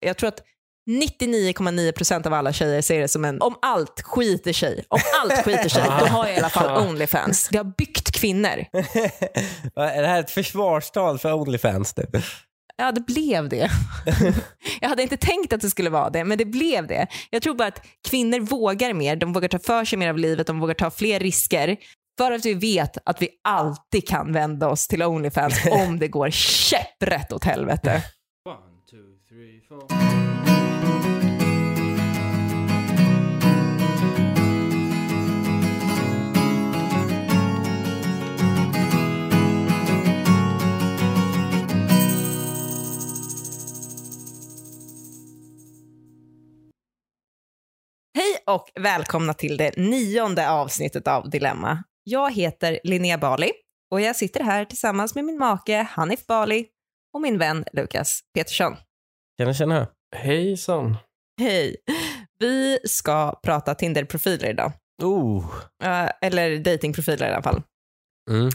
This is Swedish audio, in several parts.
Jag tror att 99,9% av alla tjejer ser det som en om allt skiter sig. Om allt skiter sig, då har jag i alla fall Onlyfans. Det har byggt kvinnor. är det här ett försvarstal för Onlyfans? Nu? Ja, det blev det. jag hade inte tänkt att det skulle vara det, men det blev det. Jag tror bara att kvinnor vågar mer, de vågar ta för sig mer av livet, de vågar ta fler risker. För att vi vet att vi alltid kan vända oss till Onlyfans om det går käpprätt åt helvete. Three, four. Hej och välkomna till det nionde avsnittet av Dilemma. Jag heter Linnea Bali och jag sitter här tillsammans med min make Hanif Bali och min vän Lukas Petersson. Tjena, tjena. Hejsan. Hej! Vi ska prata Tinder-profiler idag. Oh. Eh, eller datingprofiler i alla fall. Mm.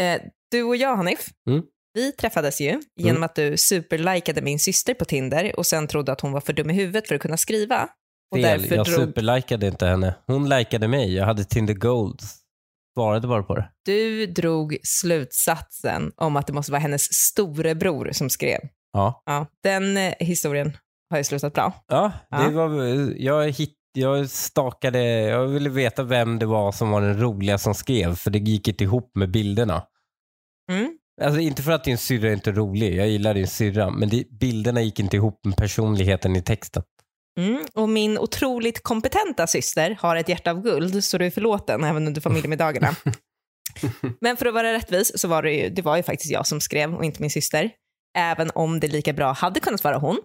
Eh, du och jag Hanif, Mm. vi träffades ju genom att du superlikade min syster på Tinder och sen trodde att hon var för dum i huvudet för att kunna skriva. Och Fel, jag drog superlikade inte henne. Hon likade mig. Jag hade Tinder Gold. Svarade bara på det. du drog slutsatsen om att det måste vara hennes storebror som skrev. Ja. Ja, den eh, historien har ju slutat bra. Ja, det Ja. var, jag, hitt, jag stakade, jag ville veta vem det var som var den roliga som skrev, för det gick inte ihop med bilderna. Mm. Alltså inte för att din syrra inte är rolig, jag gillar din syrra, men det, bilderna gick inte ihop med personligheten i texten. Mm. Och min otroligt kompetenta syster har ett hjärta av guld, så du är förlåten även under familjemiddagarna. Men för att vara rättvis så var det ju, det var ju faktiskt jag som skrev och inte min syster. Även om det lika bra hade kunnat vara hon.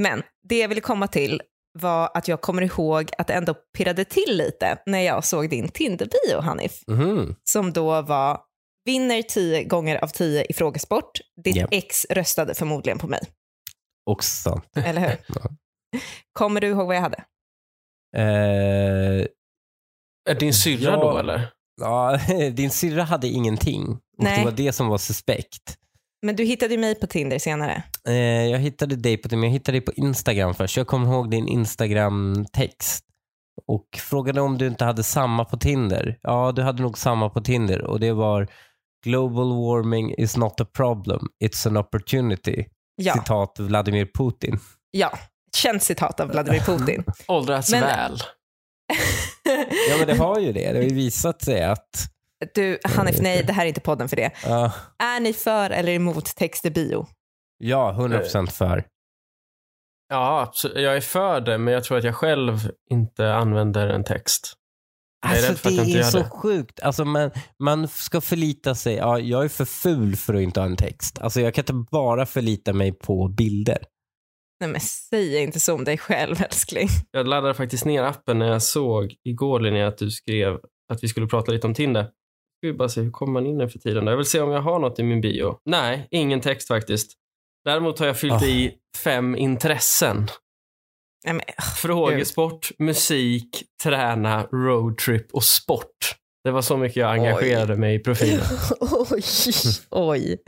Men det jag ville komma till var att jag kommer ihåg att det ändå pirrade till lite när jag såg din Tinder-bio, Hanif. Mhm. Som då var vinner 10 gånger av 10 i frågesport. Ditt Japp. ex röstade förmodligen på mig, Och sant. eller hur? Ja. Kommer du ihåg vad jag hade? Eh, Är din syrra Ja. då eller? ja, din syrra hade ingenting. Och Nej. det var det som var suspekt. Men du hittade ju mig på Tinder senare. Eh, jag hittade dig på, men jag hittade dig på Instagram först. Jag kommer ihåg din Instagram-text och frågade om du inte hade samma på Tinder. Ja, du hade nog samma på Tinder och det var Global warming is not a problem, it's an opportunity. Ja, Citat Vladimir Putin. ja. Känt citat av Vladimir Putin. Åldrats Men- väl. Ja, men det har ju det. Det har ju visat sig att... Du, Hanif, nej, det här är inte podden för det. ja, Är ni för eller emot text i bio? ja, 100% för. Ja, absolut. Jag är för det, men jag tror att jag själv inte använder en text. Alltså det är så det. sjukt. Alltså man, man ska förlita sig. Ja, jag är för ful för att inte ha en text. Alltså jag kan inte bara förlita mig på bilder. Nej men säg inte så om dig själv älskling. Jag laddade faktiskt ner appen när jag såg igår Linnea att du skrev att vi skulle prata lite om Tinder. Ska vi bara se hur kommer man in nu för tiden. Jag vill se om jag har något i min bio. Nej, ingen text faktiskt. Däremot har jag fyllt Ah. i fem intressen. Nej, men, Frågesport, musik, träna, roadtrip och sport. Det var så mycket jag engagerade mig i profilen. oj, oj.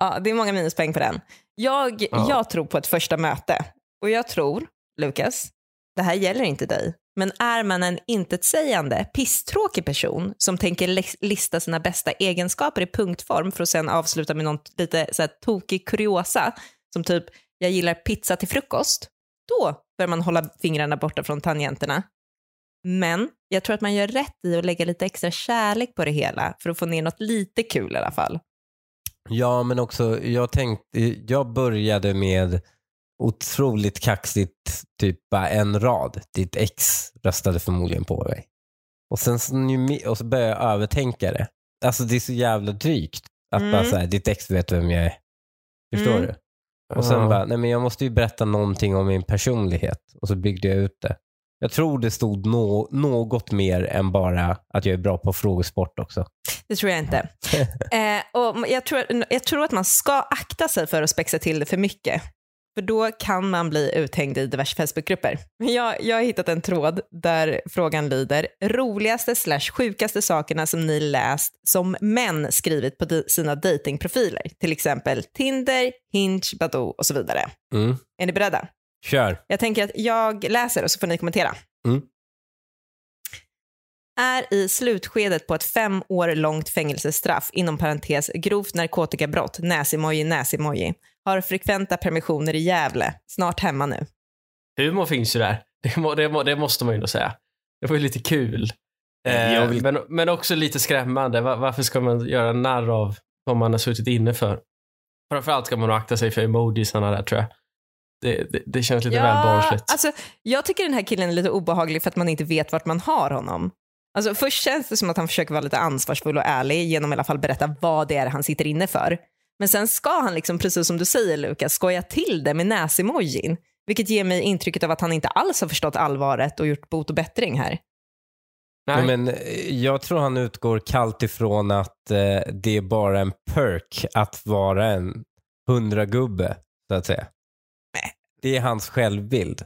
Ja, det är många minuspoäng på den. Jag, Ja. jag tror på ett första möte. Och jag tror, Lukas, det här gäller inte dig, men är man en intetsägande, pisstråkig person som tänker lista sina bästa egenskaper i punktform för att sen avsluta med något lite så här, tokig kuriosa, som typ jag gillar pizza till frukost, då bör man hålla fingrarna borta från tangenterna. Men jag tror att man gör rätt i att lägga lite extra kärlek på det hela för att få ner något lite kul i alla fall. Ja, men också jag tänkte, jag började med otroligt kaxigt, typ bara en rad. Ditt ex röstade förmodligen på mig. Och sen och så började jag övertänka det. Alltså det är så jävla drygt att Mm. bara säga ditt ex vet vem jag är. Förstår Mm. du? Och sen bara, nej men jag måste ju berätta någonting om min personlighet. Och så byggde jag ut det. Jag tror det stod nå- något mer än bara att jag är bra på frågesport också. Det tror jag inte. eh, och jag, tror, jag tror att man ska akta sig för att spexa till det för mycket. För då kan man bli uthängd i diverse Facebookgrupper. Jag, jag har hittat en tråd där frågan lyder roligaste slash sjukaste sakerna som ni läst som män skrivit på di- sina datingprofiler. Till exempel Tinder, Hinge, Badoo och så vidare. Mm. Är ni beredda? Kör. Jag tänker att jag läser och så får ni kommentera. Mm. Är i slutskedet på ett fem år långt fängelsestraff, inom parentes grovt narkotikabrott, näsimoji, näsimoji. Har frekventa permissioner i Gävle. Snart hemma nu. Humor finns ju där. Det, må, det, må, det måste man ju ändå säga. Det var ju lite kul. Eh, Jag vill- men, men också lite skrämmande. Va- varför ska man göra narr av vad man har suttit inne för? Framförallt ska man nog akta sig för emojisarna där tror jag. Det, det, det känns lite väl barnsligt. alltså, jag tycker den här killen är lite obehaglig för att man inte vet vart man har honom. Alltså, först känns det som att han försöker vara lite ansvarsfull och ärlig genom i alla fall berätta vad det är han sitter inne för. Men sen ska han, liksom, precis som du säger Lukas, skoja till det med näsemojin. Vilket ger mig intrycket av att han inte alls har förstått allvaret och gjort bot och bättring här. Nej. Men eh, jag tror han utgår kallt ifrån att eh, det är bara en perk att vara en hundragubbe, så att säga. Det är hans självbild.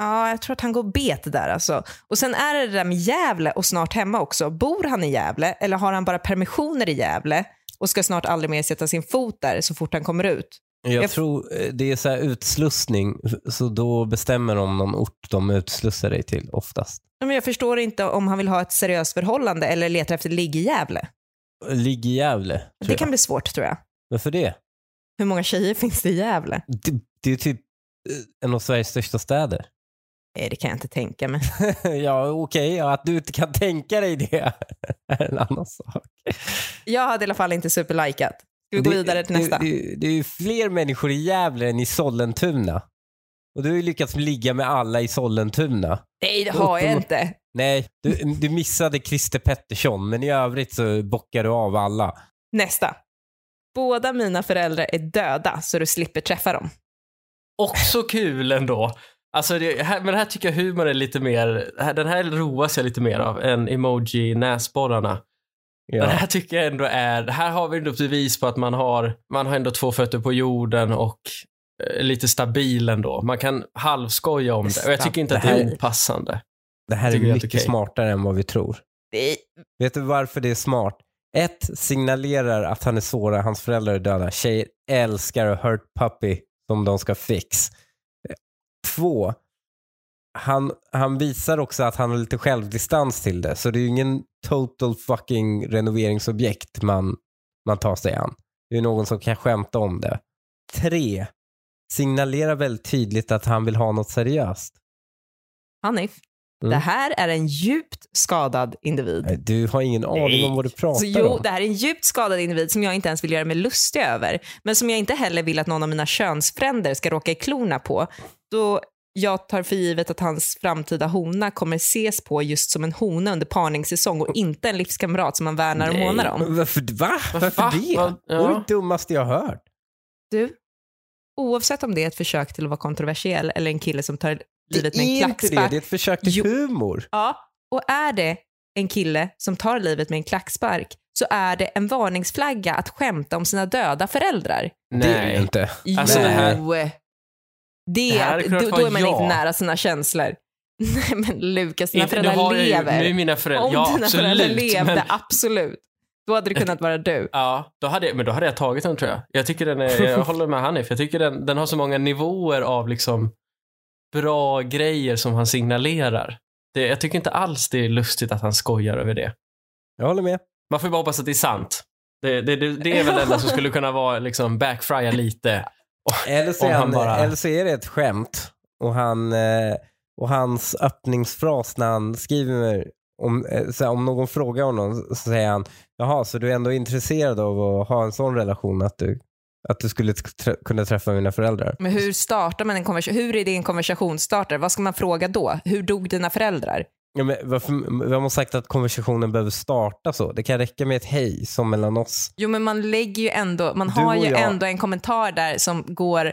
Ja, jag tror att han går bet där alltså. Och sen är det det där med Gävle och snart hemma också. Bor han i Gävle eller har han bara permissioner i Gävle och ska snart aldrig mer sätta sin fot där så fort han kommer ut? Jag, Jag- tror eh, det är så här utslussning, så då bestämmer de någon ort de utslussar dig till oftast. Men jag förstår inte om han vill ha ett seriöst förhållande eller letar efter ligg i Gävle. Ligg i Gävle, tror Det jag. kan bli svårt tror jag. Varför det? Hur många tjejer finns det i Gävle? det? Det är typ eh, en av Sveriges största städer. Nej, det kan jag inte tänka mig. ja, okej, ja, att du inte kan tänka dig det är en annan sak. Jag hade i alla fall inte superlikat. Ska vi gå Det- vidare till nästa? Det, det är ju fler människor i Gävle än i Sollentuna. Och du har ju lyckats ligga med alla i Sollentuna. Nej, det har jag inte. Nej, du, du missade Christer Pettersson, men i övrigt så bockar du av alla. Nästa. Båda mina föräldrar är döda så du slipper träffa dem. Också kul ändå. Alltså det, här, men här tycker jag humor är lite mer, här- den här roas jag lite mer av än emoji-näsborrarna. Ja. Den här tycker jag ändå är, här har vi ändå bevis på att man har, man har ändå två fötter på jorden och eh, lite stabil ändå. Man kan halvskoja om det och jag tycker inte att det är opassande. Det här är är mycket okej. smartare än vad vi tror. Det är... Vet du varför det är smart? Ett, signalerar att han är sårad, hans föräldrar är döda. Tjejer älskar a hurt puppy som de ska fix. Två, han, han visar också att han har lite självdistans till det. Så det är ju ingen total fucking renoveringsobjekt man, man tar sig an. Det är någon som kan skämta om det. Tre, signalerar väldigt tydligt att han vill ha något seriöst. Hanif, Mm. det här är en djupt skadad individ. Nej, Du har ingen aning om vad du pratar Så jo, om. det här är en djupt skadad individ som jag inte ens vill göra mig lustig över, men som jag inte heller vill att någon av mina könsfränder ska råka i klorna på, då jag tar för givet att hans framtida hona kommer ses på just som en hona under parningssäsong och inte en livskamrat som man värnar och månar om. Varför, va? Va? Varför Va? det? Va? Det är Ja. det dummaste jag har hört. Du, oavsett om det är ett försök till att vara kontroversiell eller en kille som tar livet det med är en inte det, klackspark. det är ett försök till Jo. humor. Ja, och är det en kille som tar livet med en klackspark så är det en varningsflagga att skämta om sina döda föräldrar. Det är det inte. Alltså, jo, det här- det, det här då, då är man jag. inte nära sina känslor. Nej men Lukas, dina Inte- föräldrar har jag ju- lever. Nu är mina föräldrar, Om ja dina föräldrar absolut. levde, Men, absolut. Då hade det kunnat vara du. ja, då hade jag, men då hade jag tagit den tror jag. Jag tycker den är, jag håller med Hanif. Jag tycker den, den har så många nivåer av liksom bra grejer som han signalerar. Det, jag tycker inte alls det är lustigt att han skojar över det. Jag håller med. Man får ju bara hoppas att det är sant. Det, det, det, det är väl det enda som skulle kunna vara liksom backfrya lite. Eller så, han han, bara- eller så är det ett skämt. Och, han, eh, och hans öppningsfras när han skriver, om, eh, här, om någon frågar honom så säger han, jaha, så du är ändå intresserad av att ha en sån relation att du, att du skulle trä- kunna träffa mina föräldrar? Men hur startar man en konversation? Hur är en konversationsstartare? Vad ska man fråga då? Hur dog dina föräldrar? Ja, men varför, vem har sagt att konversationen behöver starta så? Det kan räcka med ett hej som mellan oss. Jo, men man lägger ju ändå, man Du har ju jag- ändå en kommentar där som går,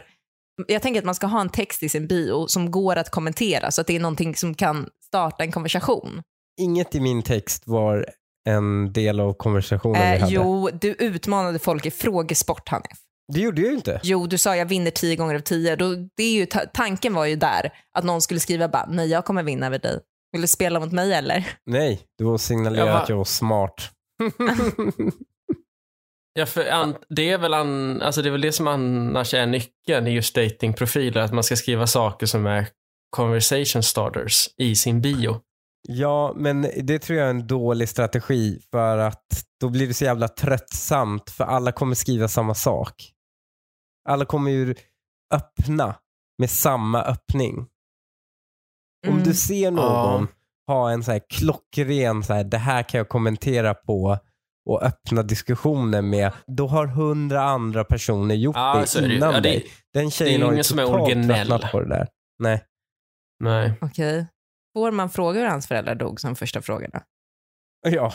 jag tänker att man ska ha en text i sin bio som går att kommentera så att det är någonting som kan starta en konversation. Inget i min text var en del av konversationen vi Eh, hade. jo, du utmanade folk i frågesport, Hanif. Det gjorde jag ju inte. Jo, du sa jag vinner tio gånger av tio. Då, det är ju, ta- tanken var ju där att någon skulle skriva bara, nej jag kommer vinna över dig. Vill du spela mot mig eller? Nej, du var signalera Jag var- att jag var smart. Ja, för an, det, är väl an, alltså det är väl det som annars är nyckeln i just datingprofiler, att man ska skriva saker som är conversation starters i sin bio. Ja, men det tror jag är en dålig strategi för att då blir det så jävla tröttsamt för alla kommer skriva samma sak. Alla kommer ju öppna med samma öppning. Om Mm. du ser någon ha en så här klockren, så här, det här kan jag kommentera på och öppna diskussioner med, då har hundra andra personer gjort Ja, det innan Ja, det- dig. Den tjejen det är har ju ingen som är totalt originell. på det där. Nej. Nej. Okej. Får man fråga hur hans föräldrar dog som första frågorna? Ja,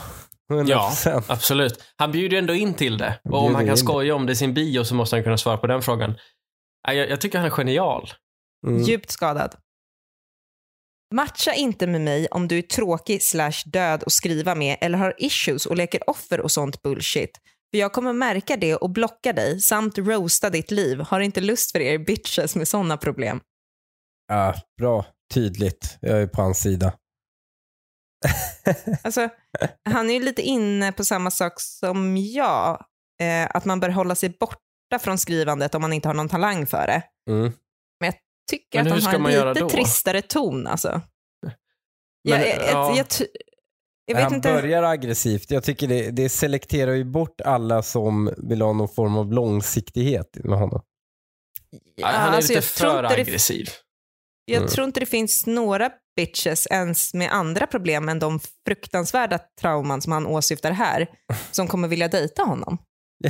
100%. Ja, absolut. Han bjuder ju ändå in till det. Och om han kan skoja om det i sin bio så måste han kunna svara på den frågan. Jag, jag tycker han är genial. Mm. Djupt skadad. Matcha inte med mig om du är tråkig slash död att skriva med eller har issues och leker offer och sånt bullshit. För jag kommer märka det och blocka dig samt roasta ditt liv. Har inte lust för er bitches med sådana problem. Ja, bra. Tydligt. Jag är på hans sida. Alltså, han är ju lite inne på samma sak som jag. Eh, att man bör hålla sig borta från skrivandet om man inte har någon talang för det. Mm. Tycker Men att han ska har man en lite då? tristare ton alltså. Men, jag, jag, jag, ja. jag, jag han inte. börjar aggressivt. Jag tycker det, det selekterar ju bort alla som vill ha någon form av långsiktighet med honom. Ja, han är alltså, lite jag för aggressiv. Jag Mm. tror inte det finns några bitches ens med andra problem än de fruktansvärda trauman som han åsyftar här, som kommer vilja dejta honom.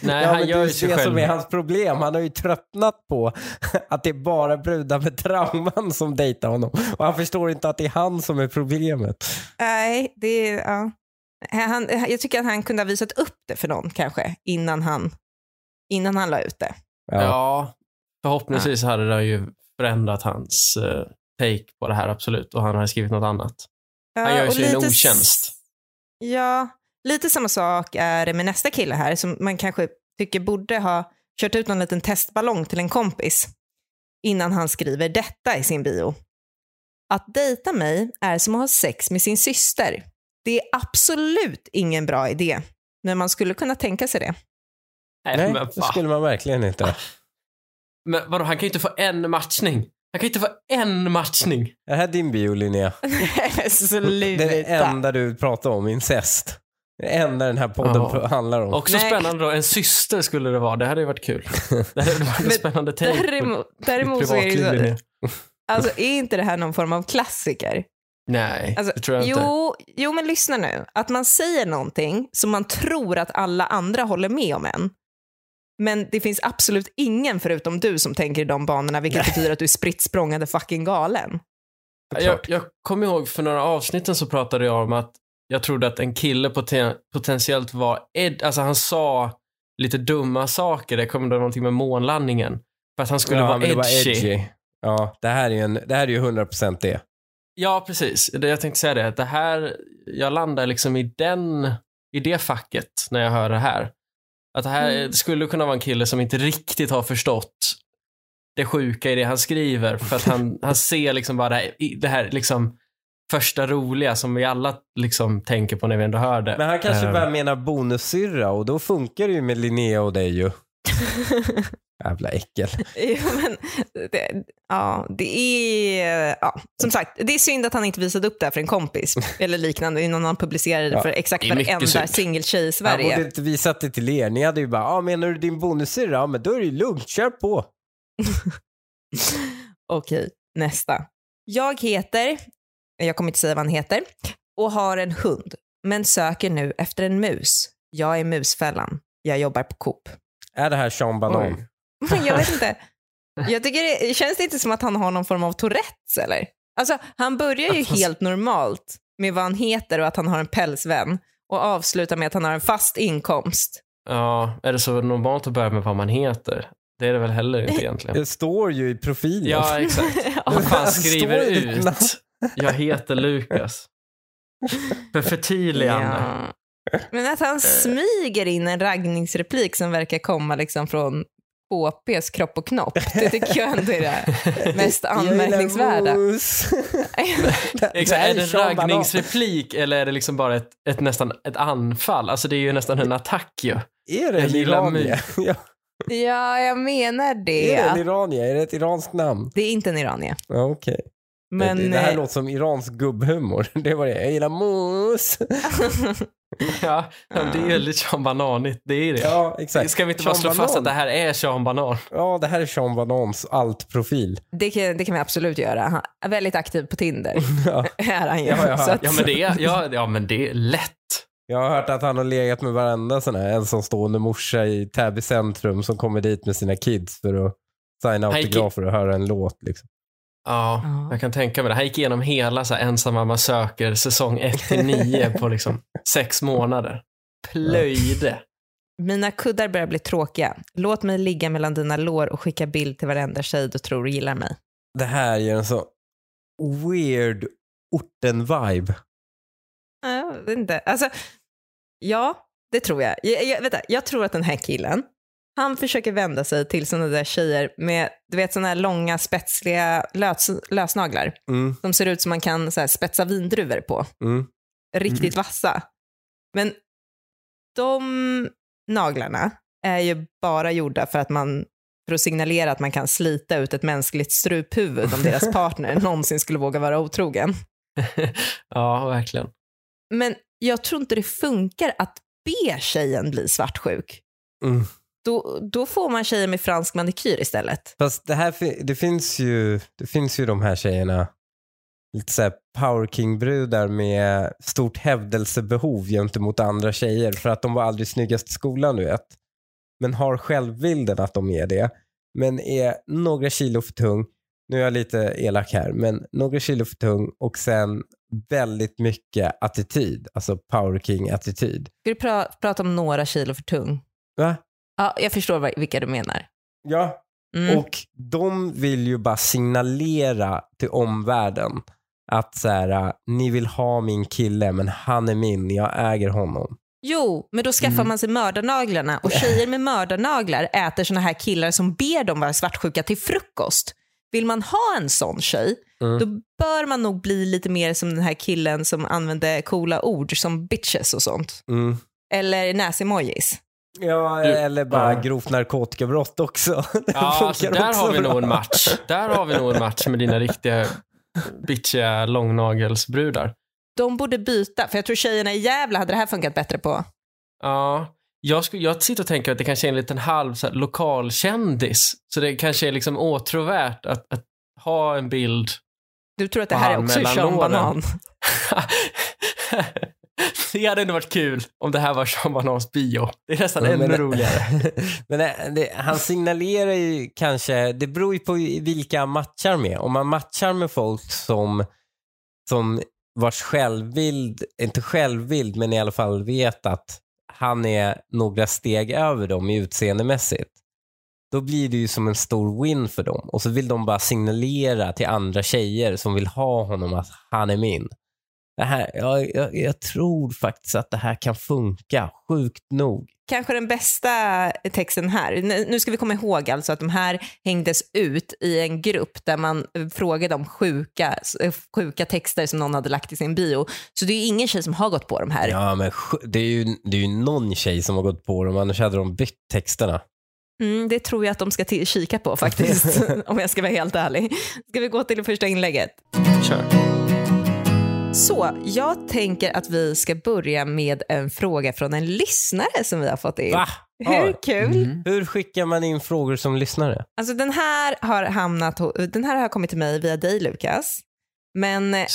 Nej, ja, han gör det är ju sig det själv. som är hans problem. Han har ju tröttnat på att det är bara brudar med trauman som dejtar honom. Och han förstår inte att det är han som är problemet. Nej, det är... Ja. Han, jag tycker att han kunde ha visat upp det för någon kanske, innan han, innan han la ut det. Ja. Ja, förhoppningsvis hade det ju förändrat hans eh, take på det här, absolut. Och han hade skrivit något annat. Han Ja, gör ju sig en otjänst. Ja, lite samma sak är det med nästa kille här som man kanske tycker borde ha kört ut någon liten testballong till en kompis innan han skriver detta i sin bio. Att dejta mig är som att ha sex med sin syster. Det är absolut ingen bra idé, men man skulle kunna tänka sig det. Nej, Nej, men, det skulle man verkligen inte. men vadå, han kan ju inte få en matchning. Han kan ju inte få en matchning. Är det här din bio, Linnea? Sluta. Det är det enda du pratar om, incest. Det enda den här podden Ja. handlar om. Också Nej. spännande då, en syster skulle det vara. Det hade ju varit kul. Det hade varit en Men spännande take på Däremot, däremot så är det ju privatliv. Linnea. så, alltså är inte det här någon form av klassiker? Nej, Alltså, det tror jag inte. jo, jo, men lyssna nu. Att man säger någonting som man tror att alla andra håller med om en. Men det finns absolut ingen förutom du som tänker i de banorna, vilket betyder att du är spritt språngande fucking galen. Jag, jag kommer ihåg för några avsnitten så pratade jag om att jag trodde att en kille poten- potentiellt var ed- alltså han sa lite dumma saker. Det kom då någonting med månlandningen. För att han skulle Ja, vara edgy. var Ja, det här är ju, en, det här är ju 100% det. Ja, precis. Det, jag tänkte säga det. att Det här, jag landar liksom i den, i det facket när jag hör det här. Att det här Mm. skulle kunna vara en kille som inte riktigt har förstått det sjuka i det han skriver. För att han, han ser liksom bara det här, det här liksom första roliga som vi alla liksom tänker på när vi ändå hör det. Men han kanske Ehm, bara menar bonussyrra och då funkar det ju med Linnea och dig ju. Jävla äckel. jo, men det, ja, det är, ja, som sagt, det är synd att han inte visade upp det här för en kompis eller liknande innan han publicerade det Ja, för exakt varenda singeltjej i Han Sverige. borde inte visat det till er. Ni hade ju bara, ah, menar du din bonussyrra? Ja, men då är det ju lugnt. Kör på. Okej, nästa. Jag heter, jag kommer inte säga vad han heter, och har en hund, men söker nu efter en mus. Jag är musfällan. Jag jobbar på Coop. Är det här Sean Banan? Jag vet inte. Jag tycker det känns det inte som att han har någon form av Tourettes eller? Alltså, han börjar ju Fast- helt normalt med vad han heter och att han har en pälsvän och avslutar med att han har en fast inkomst. Ja, är det så normalt att börja med vad man heter? Det är det väl heller inte egentligen. Det står ju i profilen. Ja, exakt. Ja. Vad fan Det skriver ut? Jag heter Lukas. För förtydligande. Ja. Men att han smyger in en raggningsreplik som verkar komma liksom från HPs kropp och knopp. Det tycker jag ändå är det mest anmärkningsvärda. Exakt, är det en raggningsreplik eller är det liksom bara ett, ett nästan ett anfall? Alltså det är ju nästan en attack ju. Är det Jag en iranier? Ja, Ja, jag menar det. är det en iranier? Är det ett iranskt namn? Det är inte en iranier. Okej. Men det, det här eh, låter som iransk gubbhumor. Det var det. Jag gillar mus. Ja, ja, det är väldigt Sean Bananigt. Det är det. Ja, exakt. Ska vi inte bara slå fast Banan. att det här är Sean Banan? Ja, det här är Sean Banans alt-profil. det, kan, det kan vi absolut göra. Han är väldigt aktiv på Tinder. Ja. är han ju. Ja, har Så att, Ja men det är, ja, ja, men det är lätt. Jag har hört att han har legat med varenda sån här ensamstående morsa i Täby centrum som kommer dit med sina kids för att signa autografer och höra en låt. Liksom. Ja, Ja. jag kan tänka mig det. Han gick igenom hela så här, Ensam mamma söker säsong 1 till 9 på liksom sex månader. Plöjde. Mina kuddar börjar bli tråkiga. Låt mig ligga mellan dina lår och skicka bild till varenda tjej du tror gillar mig. Det här ger en så weird orten-vibe. Ja, Jag vet inte. Alltså, ja, det tror jag. Jag, jag, vänta, jag tror att den här killen, han försöker vända sig till sådana där tjejer med du vet, sådana här långa spetsliga lös, lösnaglar Mm, som ser ut som man kan så här, spetsa vindruvor på. mm. Riktigt vassa. Men de naglarna är ju bara gjorda för att man för att signalera att man kan slita ut ett mänskligt struphuvud om deras partner någonsin skulle våga vara otrogen. ja, verkligen. Men jag tror inte det funkar att be tjejen bli svartsjuk. Mm. Då, då får man tjejer med fransk manikyr istället. Fast det, här, det, finns ju, det finns ju de här tjejerna, lite såhär power king-brudar med stort hävdelsebehov gentemot andra tjejer för att de var aldrig snyggast i skolan du vet. Men har självbilden att de är det. Men är några kilo för tung, nu är jag lite elak här, men några kilo för tung och sen väldigt mycket attityd, alltså power king-attityd. Ska du pra- prata om några kilo för tung? Va? Ja, jag förstår vilka du menar. Ja, Mm. Och de vill ju bara signalera till omvärlden att så här, ni vill ha min kille men han är min, jag äger honom. Jo, men då skaffar Mm. man sig mördarnaglarna och tjejer med mördarnaglar äter såna här killar som ber dem vara svartsjuka till frukost. Vill man ha en sån tjej, Mm. då bör man nog bli lite mer som den här killen som använde coola ord som bitches och sånt. Mm. Eller näsemojis. Ja, Du- eller bara ja. grovt narkotikabrott också. Det Ja, alltså, där också har vi bra. nog en match. Där har vi nog en match med dina riktiga bitchiga långnagelsbrudar. De borde byta, för jag tror tjejerna i Gävle hade det här funkat bättre på. Ja, jag, skulle, jag sitter och tänker att det kanske är en liten halv så här, lokalkändis. Så det kanske är liksom åtråvärt att, att ha en bild. Du tror att det här är också mellan Sean. Banan? det hade ändå varit kul om det här var Sean Banans bio. Det är nästan Ja, ännu men- roligare. Men det, det, han signalerar ju kanske, det beror ju på vilka han matchar med. Om man matchar med folk som, som vars självbild, inte självbild, men i alla fall vet att han är några steg över dem i utseendemässigt. Då blir det ju som en stor win för dem. Och så vill de bara signalera till andra tjejer som vill ha honom att han är min. Det här, jag, jag, jag tror faktiskt att det här kan funka, sjukt nog. Kanske den bästa texten här. Nu ska vi komma ihåg alltså att de här hängdes ut i en grupp där man eh, frågade om sjuka, eh, sjuka texter som någon hade lagt i sin bio. Så det är ingen tjej som har gått på de här. Ja, men det är, ju, det är ju någon tjej som har gått på dem, annars hade de bytt texterna. Mm, det tror jag att de ska kika på faktiskt, om jag ska vara helt ärlig. Ska vi gå till det första inlägget? Kör. Så, jag tänker att vi ska börja med en fråga från en lyssnare som vi har fått in. Va? Hur Ja. kul? Mm. Hur skickar man in frågor som lyssnare? Alltså den här har hamnat, den här har kommit till mig via dig Lukas. Men eh,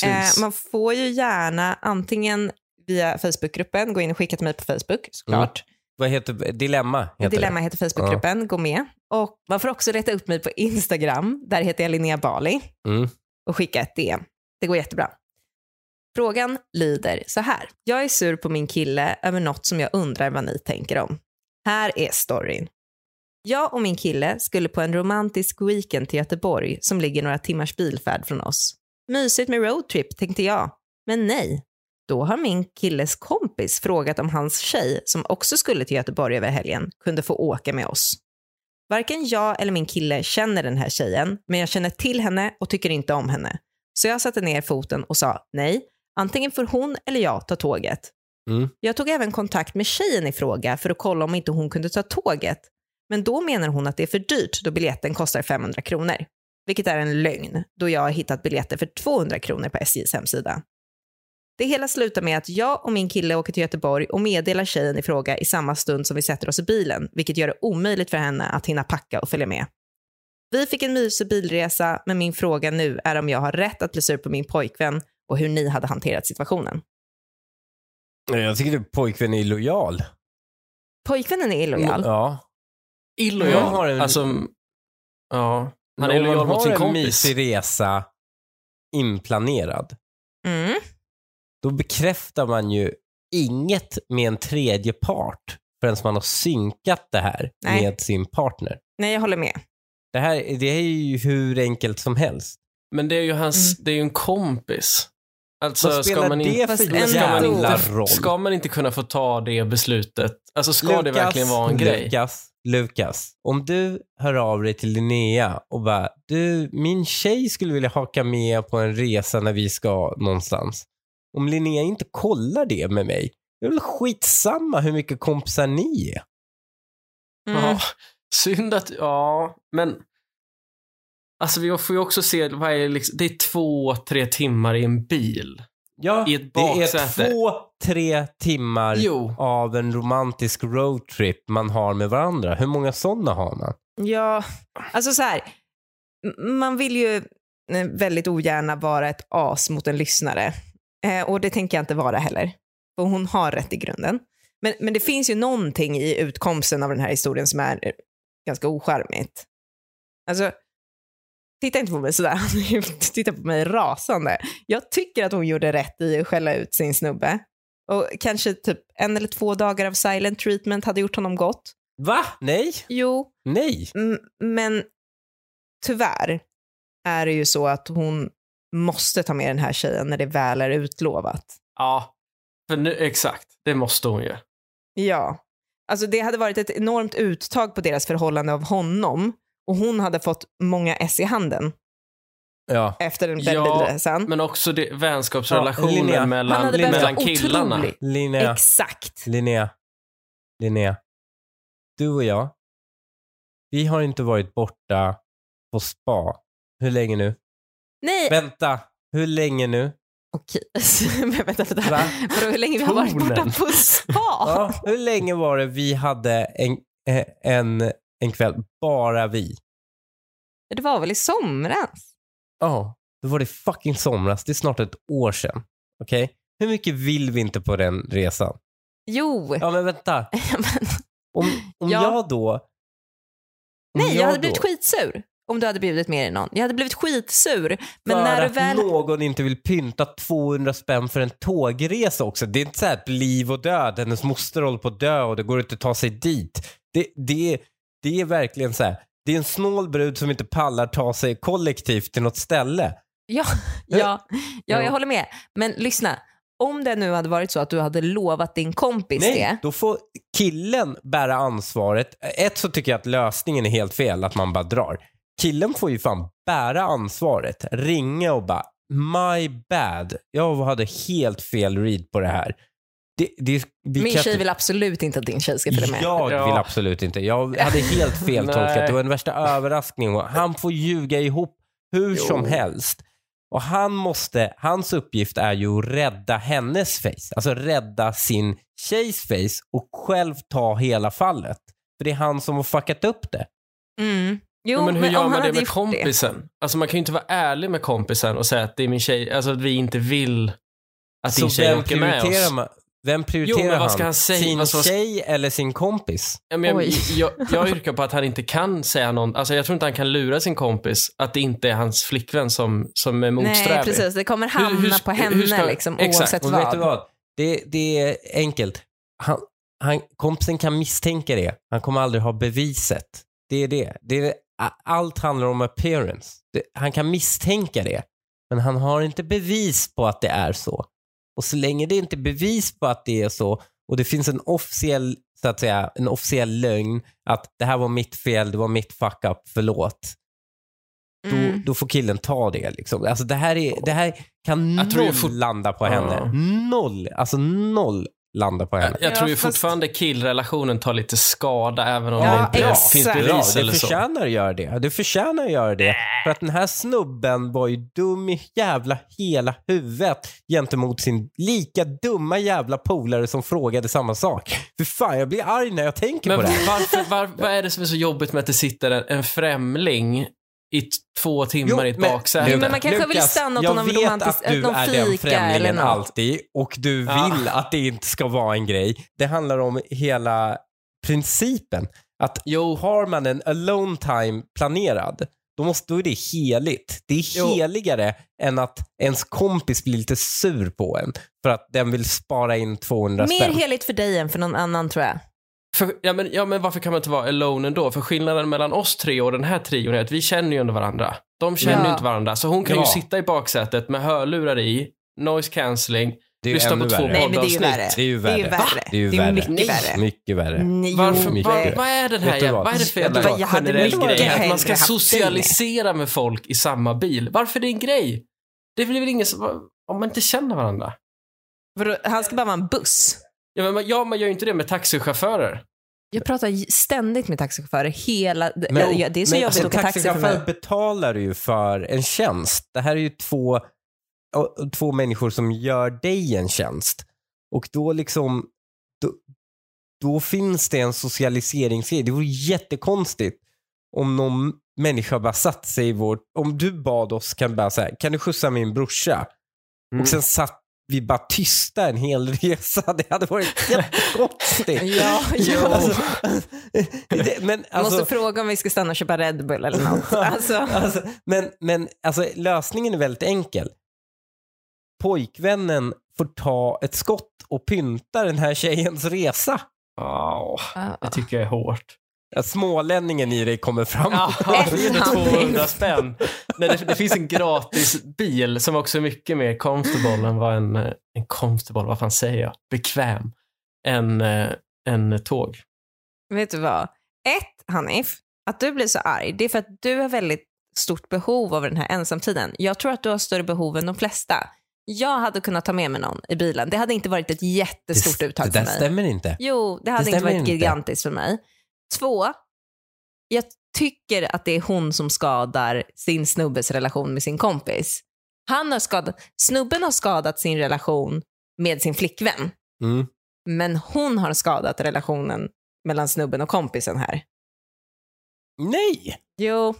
man får ju gärna antingen via Facebookgruppen, gå in och skicka till mig på Facebook såklart. Vad heter Dilemma? Mm, Heter Dilemma heter Facebookgruppen, gå med. Och man får också leta upp mig på Instagram, där heter jag Linnea Bali Det. Mm. och skicka ett DM. Det går jättebra. Frågan lyder så här. Jag är sur på min kille över något som jag undrar vad ni tänker om. Här är storyn. Jag och min kille skulle på en romantisk weekend till Göteborg som ligger några timmars bilfärd från oss. Mysigt med roadtrip tänkte jag. Men nej. Då har min killes kompis frågat om hans tjej, som också skulle till Göteborg över helgen, kunde få åka med oss. Varken jag eller min kille känner den här tjejen, men jag känner till henne och tycker inte om henne. Så jag satte ner foten och sa nej, antingen får hon eller jag ta tåget. Mm. Jag tog även kontakt med tjejen i fråga för att kolla om inte hon kunde ta tåget. Men då menar hon att det är för dyrt då biljetten kostar 500 kronor. Vilket är en lögn då jag har hittat biljetter för 200 kronor på SJs hemsida. Det hela slutar med att jag och min kille åker till Göteborg och meddelar tjejen i fråga i samma stund som vi sätter oss i bilen, vilket gör det omöjligt för henne att hinna packa och följa med. Vi fick en mysig bilresa, men min fråga nu är om jag har rätt att bli sur på min pojkvän och hur ni hade hanterat situationen. Jag tycker att pojkvän är illojal. Pojkvännen är illojal. Ja. Illojal. Har en- Alltså, ja. Han är Om man illojal mot har sin en kompis. mysig resa inplanerad, Mm. då bekräftar man ju inget med en tredje part förrän man har synkat det här Nej. med sin partner. Nej, jag håller med. Det här det är ju hur enkelt som helst. Men det är ju hans, Mm. det är ju en kompis. Alltså, Vad ska spelar man, det för ändå. jävla inte, roll? ska man inte kunna få ta det beslutet? Alltså ska det Lukas, verkligen vara en grej? Lukas, Lukas, om du hör av dig till Linnea och bara, du, min tjej skulle vilja haka med på en resa när vi ska någonstans. Om Linnea inte kollar det med mig, det är väl skitsamma hur mycket kompisar ni är. Mm. Ja, synd att, ja, men Alltså vi får ju också se, vad är liksom, det är två, tre timmar i en bil. Ja, I ett det är baksäte. två, tre timmar Jo. av en romantisk roadtrip man har med varandra. Hur många sådana har man? Ja, alltså så här. Man vill ju eh, väldigt ogärna vara ett as mot en lyssnare. Eh, och det tänker jag inte vara heller. För hon har rätt i grunden. Men, men det finns ju någonting i utkomsten av den här historien som är eh, ganska ocharmigt. Alltså, titta inte på mig sådär. titta på mig rasande. Jag tycker att hon gjorde rätt i att skälla ut sin snubbe. Och kanske typ en eller två dagar av silent treatment hade gjort honom gott. Va? Nej? Jo, Nej? Mm, Men tyvärr är det ju så att hon måste ta med den här tjejen när det väl är utlovat. Ja, för nu, exakt. Det måste hon ju. Ja, alltså det hade varit ett enormt uttag på deras förhållande av honom och hon hade fått många S i handen Ja. efter den Ja, bilresan. Men också det, Ja, vänskapsrelationen. Han mellan, mellan killarna. otrolig. Linnea. Exakt. Linnea. Linnea. Du och jag, vi har inte varit borta på spa. Hur länge nu? Nej, Vänta, hur länge nu? okej. Men vänta, vänta. Va? Vadå, hur länge vi har varit borta på spa? Ja, hur länge var det vi hade en, eh, en, en kväll, bara vi? Det var väl i somras? Ja, då var det fucking somras. Det är snart ett år sedan. Okej? Hur mycket vill vi inte på den resan? Jo. Ja, men vänta. Men- Om, om Ja. jag då... om Nej, jag hade då- blivit skitsur om du hade bjudit med dig någon. Jag hade blivit skitsur. Men för när du att väl... någon inte vill pynta 200 spänn för en tågresa också. Det är inte så här liv och död. Hennes moster håller på att dö och det går inte att ta sig dit. Det, det, det är verkligen så här. Det är en snål brud som inte pallar ta sig kollektivt till något ställe. Ja, ja, ja, Ja. jag håller med. Men lyssna, om det nu hade varit så att du hade lovat din kompis Nej, det. då får killen bära ansvaret. Ett så tycker jag att lösningen är helt fel, att man bara drar. Killen får ju fan bära ansvaret. Ringa och bara my bad. Jag hade helt fel read på det här. Det, det, vi Min kan tjej vill absolut inte att din tjej ska följa med. Jag Ja. vill absolut inte. Jag hade helt fel tolkat. Det var den värsta överraskningen. Han får ljuga ihop hur Jo. som helst. Och han måste, hans uppgift är ju att rädda hennes face. Alltså rädda sin tjejs face och själv ta hela fallet. För det är han som har fuckat upp det. Mm. Jo, men hur om gör man det med kompisen? Alltså man kan ju inte vara ärlig med kompisen och säga att det är min tjej, alltså att vi inte vill att Så din tjej åker med oss. man? Vem prioriterar Jo, men vad han? ska han säga? Sin Vad ska- tjej eller sin kompis? Ja, men jag, jag, jag yrkar på att han inte kan säga någon, alltså jag tror inte han kan lura sin kompis att det inte är hans flickvän som, som är motsträvig. Nej, precis. Det kommer Hur- hamna hur- på hur henne ska- liksom, exakt. oavsett vad. vet du vad? Det, det är enkelt. Han, han, kompisen kan misstänka det. Han kommer aldrig ha beviset. Det är det. det är, allt handlar om appearance. Det, han kan misstänka det. Men han har inte bevis på att det är så. Och så länge det inte är bevis på att det är så och det finns en officiell så att säga, en officiell lögn att det här var mitt fel, det var mitt fuck up, förlåt. Då, Mm. då får killen ta det. Liksom. Alltså, det, här är, det här kan Jag noll landa på Ja. henne. Noll. Alltså noll landa på henne. Jag Ja, tror ju fortfarande killrelationen tar lite skada även om Ja, det inte exakt. finns Bra, bevis eller så. förtjänar att göra det. Det förtjänar att göra det. För att den här snubben var ju dum i jävla hela huvudet gentemot sin lika dumma jävla polare som frågade samma sak. För fan, jag blir arg när jag tänker Men på det. här. varför, var, vad är det som är så jobbigt med att det sitter en, en främling i två timmar Jo, i ett men- baksäte? Jo, men man kanske vill stanna åt jag någon vet romantisk- att du någon är den främlingen alltid och du Ja. vill att det inte ska vara en grej. Det handlar om hela principen. Att Jo. har man en alone time planerad, då, måste, då är det heligt. Det är Jo. heligare än att ens kompis blir lite sur på en för att den vill spara in 200 Mer spänn. heligt för dig än för någon annan tror jag. För, ja, men, ja, men varför kan man inte vara alone ändå? För skillnaden mellan oss tre och den här trion är att vi känner ju ändå varandra. De känner Ja. ju inte varandra. Så hon kan Ja. ju sitta i baksätet med hörlurar i, noise cancelling, lyssna på två men det är ju poddavsnitt. värre. Det är ju Det är ju värre. Det är ju värre. mycket värre. Mycket värre. Varför, vad, det- vad är den här jävla, vad? vad är det för jävla generell mycket grej? Att man ska socialisera med folk i samma bil. Varför är det en grej? Det är väl ingen som, om man inte känner varandra. Han ska bara vara en buss. Ja, men man, ja, man gör ju inte det med taxichaufförer. Jag pratar ständigt med taxichaufförer hela... Men- ja, det är så men jobbigt alltså, att åka taxi för taxichaufför mig. betalar ju för en tjänst. Det här är ju två, två människor som gör dig en tjänst. Och då liksom, då, då finns det en socialiseringsgrej. Det vore jättekonstigt om någon människa bara satt sig i vårt, om du bad oss, kan bara säga, kan du skjutsa min brorsa? Mm. Och sen satt vi bara tysta en hel resa. Det hade varit jättekonstigt. Ja, jo. Alltså, det, men alltså, måste fråga om vi ska stanna och köpa Red Bull eller något. Alltså, alltså, men men alltså, lösningen är väldigt enkel. Pojkvännen får ta ett skott och pynta den här tjejens resa. Ja, Ja. det tycker jag är hårt. Ja, smålänningen i dig kommer fram. Ja, det är Ett handling. 200 spänn. Nej, det, det finns en gratis bil som också är mycket mer comfortable än vad en, eh, en comfortable, vad fan säger jag, bekväm, än eh, en tåg. vet du vad? Ett, Hanif, att du blir så arg, det är för att du har väldigt stort behov av den här ensamtiden. Jag tror att du har större behov än de flesta. Jag hade kunnat ta med mig någon i bilen. Det hade inte varit ett jättestort det, uttag det för mig. stämmer inte. Jo, det hade Det inte varit inte. gigantiskt för mig. Två, jag tycker att det är hon som skadar sin snubbes relation med sin kompis. Han har skadat, snubben har skadat sin relation med sin flickvän, Mm. men hon har skadat relationen mellan snubben och kompisen här. Nej! Jo,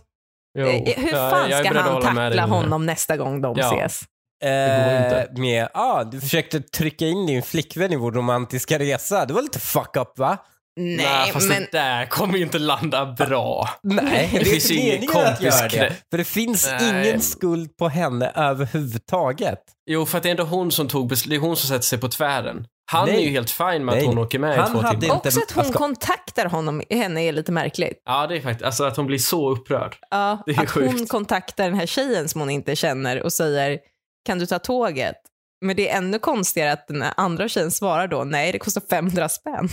Jo, eh, hur fan ska han tackla nu. honom nästa gång de Ja. ses? går Eh, inte. med, ah, du försökte trycka in din flickvän i vår romantiska resa. Det var lite fuck up va? Nej, Nej, fast men det där kommer ju inte landa bra. Nej, det, Det är finns inte ju ingen meningen att det. För det finns Nej. ingen skuld på henne överhuvudtaget. Jo, för att det är ändå hon som tog beslut. Det är hon som sätter sig på tvären. Han Nej. är ju helt fin med Nej. att hon åker med Han i två hade timmar. inte- också att hon kontaktar honom, henne är lite märkligt. Ja, det är faktiskt, alltså att hon blir så upprörd. Ja, Det är att hon sjukt. kontaktar den här tjejen som hon inte känner och säger kan du ta tåget? Men det är ännu konstigare att den andra tjejen svarar då nej det kostar 500 spänn.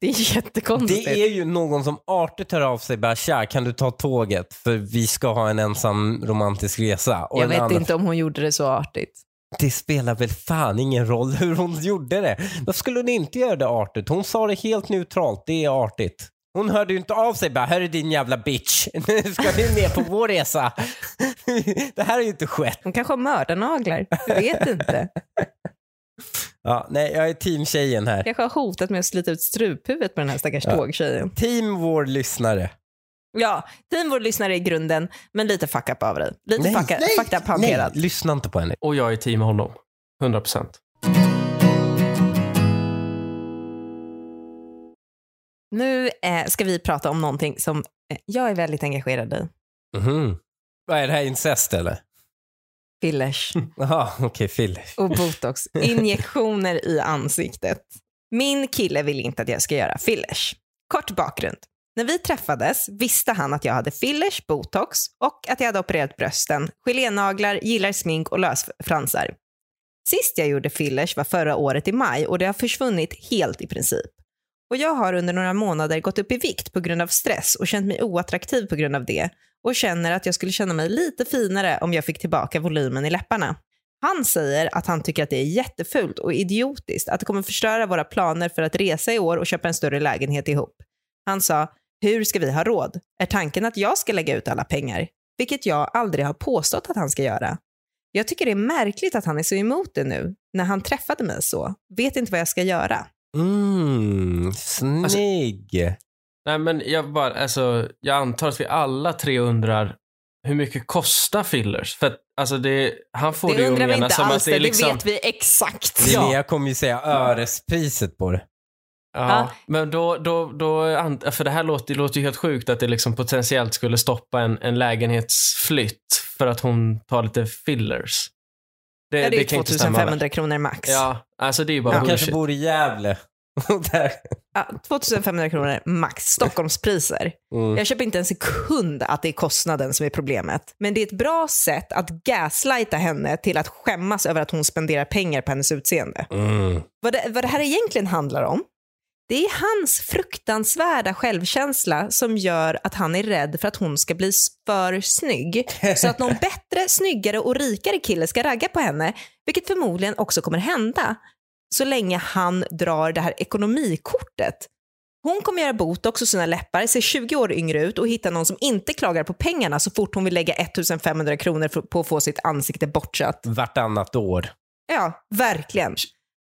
Det är jättekonstigt. Det är ju någon som artigt hör av sig bara tja, kan du ta tåget? För vi ska ha en ensam romantisk resa. Och Jag vet annan- inte om hon gjorde det så artigt. Det spelar väl fan ingen roll hur hon gjorde det. Varför skulle hon inte göra det artigt? Hon sa det helt neutralt, det är artigt. Hon hörde ju inte av sig bara, hörru din jävla bitch, nu ska du med på vår resa. det här har ju inte skett. Hon kanske har mördarnaglar, jag vet inte. Ja, nej, jag är team-tjejen här. Kanske har hotat med att slita ut struphuvudet på den här stackars Ja. tågtjejen. Team vår lyssnare. Ja, team vår lyssnare i grunden, men lite fuck up av dig. Lite Nej, fuck, nej, fucked up hanterad. Nej, lyssna inte på henne. Och jag är team honom. 100 procent. Nu eh, ska vi prata om någonting som eh, jag är väldigt engagerad i. Mhm. Vad är det här, incest eller? Fillers Jaha, okej, Phil. och botox. Injektioner i ansiktet. Min kille vill inte att jag ska göra fillers. Kort bakgrund. När vi träffades visste han att jag hade fillers, botox och att jag hade opererat brösten, gelénaglar, gillar smink och lösfransar. Sist jag gjorde fillers var förra året i maj och det har försvunnit helt i princip. Och jag har under några månader gått upp i vikt på grund av stress och känt mig oattraktiv på grund av det och känner att jag skulle känna mig lite finare om jag fick tillbaka volymen i läpparna. Han säger att han tycker att det är jättefult och idiotiskt, att det kommer förstöra våra planer för att resa i år och köpa en större lägenhet ihop. Han sa, hur ska vi ha råd? Är tanken att jag ska lägga ut alla pengar? Vilket jag aldrig har påstått att han ska göra. Jag tycker det är märkligt att han är så emot det nu, när han träffade mig så. Vet inte vad jag ska göra. Mm, snygg. Nej, men jag, bara, alltså, jag antar att vi alla tre undrar hur mycket kostar fillers? För att, alltså det, han får det, Det ju undrar vi inte som alls, det är det liksom... vet vi exakt. Linnea kommer ju säga örespriset på det. Ja, Ja. men då, då, då, för det här låter, det låter ju helt sjukt att det liksom potentiellt skulle stoppa en, en lägenhetsflytt för att hon tar lite fillers. Det, Ja, det är kan inte stämma, 2500 kronor max. Ja, alltså det är ju bara Hon bullshit. kanske bor i Gävle. Ja, 2500 kronor max, Stockholmspriser. Mm. Jag köper inte en sekund att det är kostnaden som är problemet. Men det är ett bra sätt att gaslighta henne till att skämmas över att hon spenderar pengar på hennes utseende. Mm. Vad det, vad det här egentligen handlar om, det är hans fruktansvärda självkänsla som gör att han är rädd för att hon ska bli för snygg. Så att någon bättre, snyggare och rikare kille ska ragga på henne, vilket förmodligen också kommer hända så länge han drar det här ekonomikortet. Hon kommer göra botox och sina läppar, ser 20 år yngre ut och hitta någon som inte klagar på pengarna så fort hon vill lägga 1500 kronor för- på att få sitt ansikte bortsatt. Vartannat år. Ja, verkligen.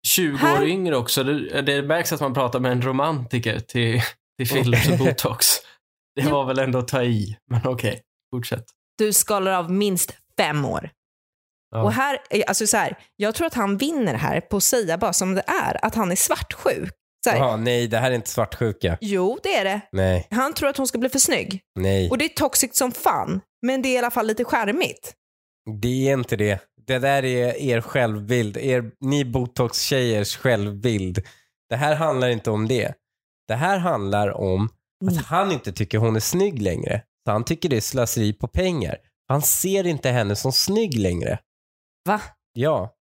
20 Här- år yngre också. Det, det märks att man pratar med en romantiker till, till fillers och botox. Det var väl ändå att ta i, men okej. Fortsätt. Du skalar av minst fem år. Ja. Och här, alltså så här, jag tror att han vinner här på att säga bara som det är, att han är svartsjuk. Så här, Jaha, nej, det här är inte svartsjuka. Jo, det är det. Nej, Han tror att hon ska bli för snygg. nej. Och det är toxic som fan, men det är i alla fall lite charmigt. Det är inte det. Det där är er självbild. Er, ni botox-tjejers självbild. Det här handlar inte om det. Det här handlar om Mm. att han inte tycker hon är snygg längre. Så han tycker det är slöseri på pengar. Han ser inte henne som snygg längre. Va? Ja.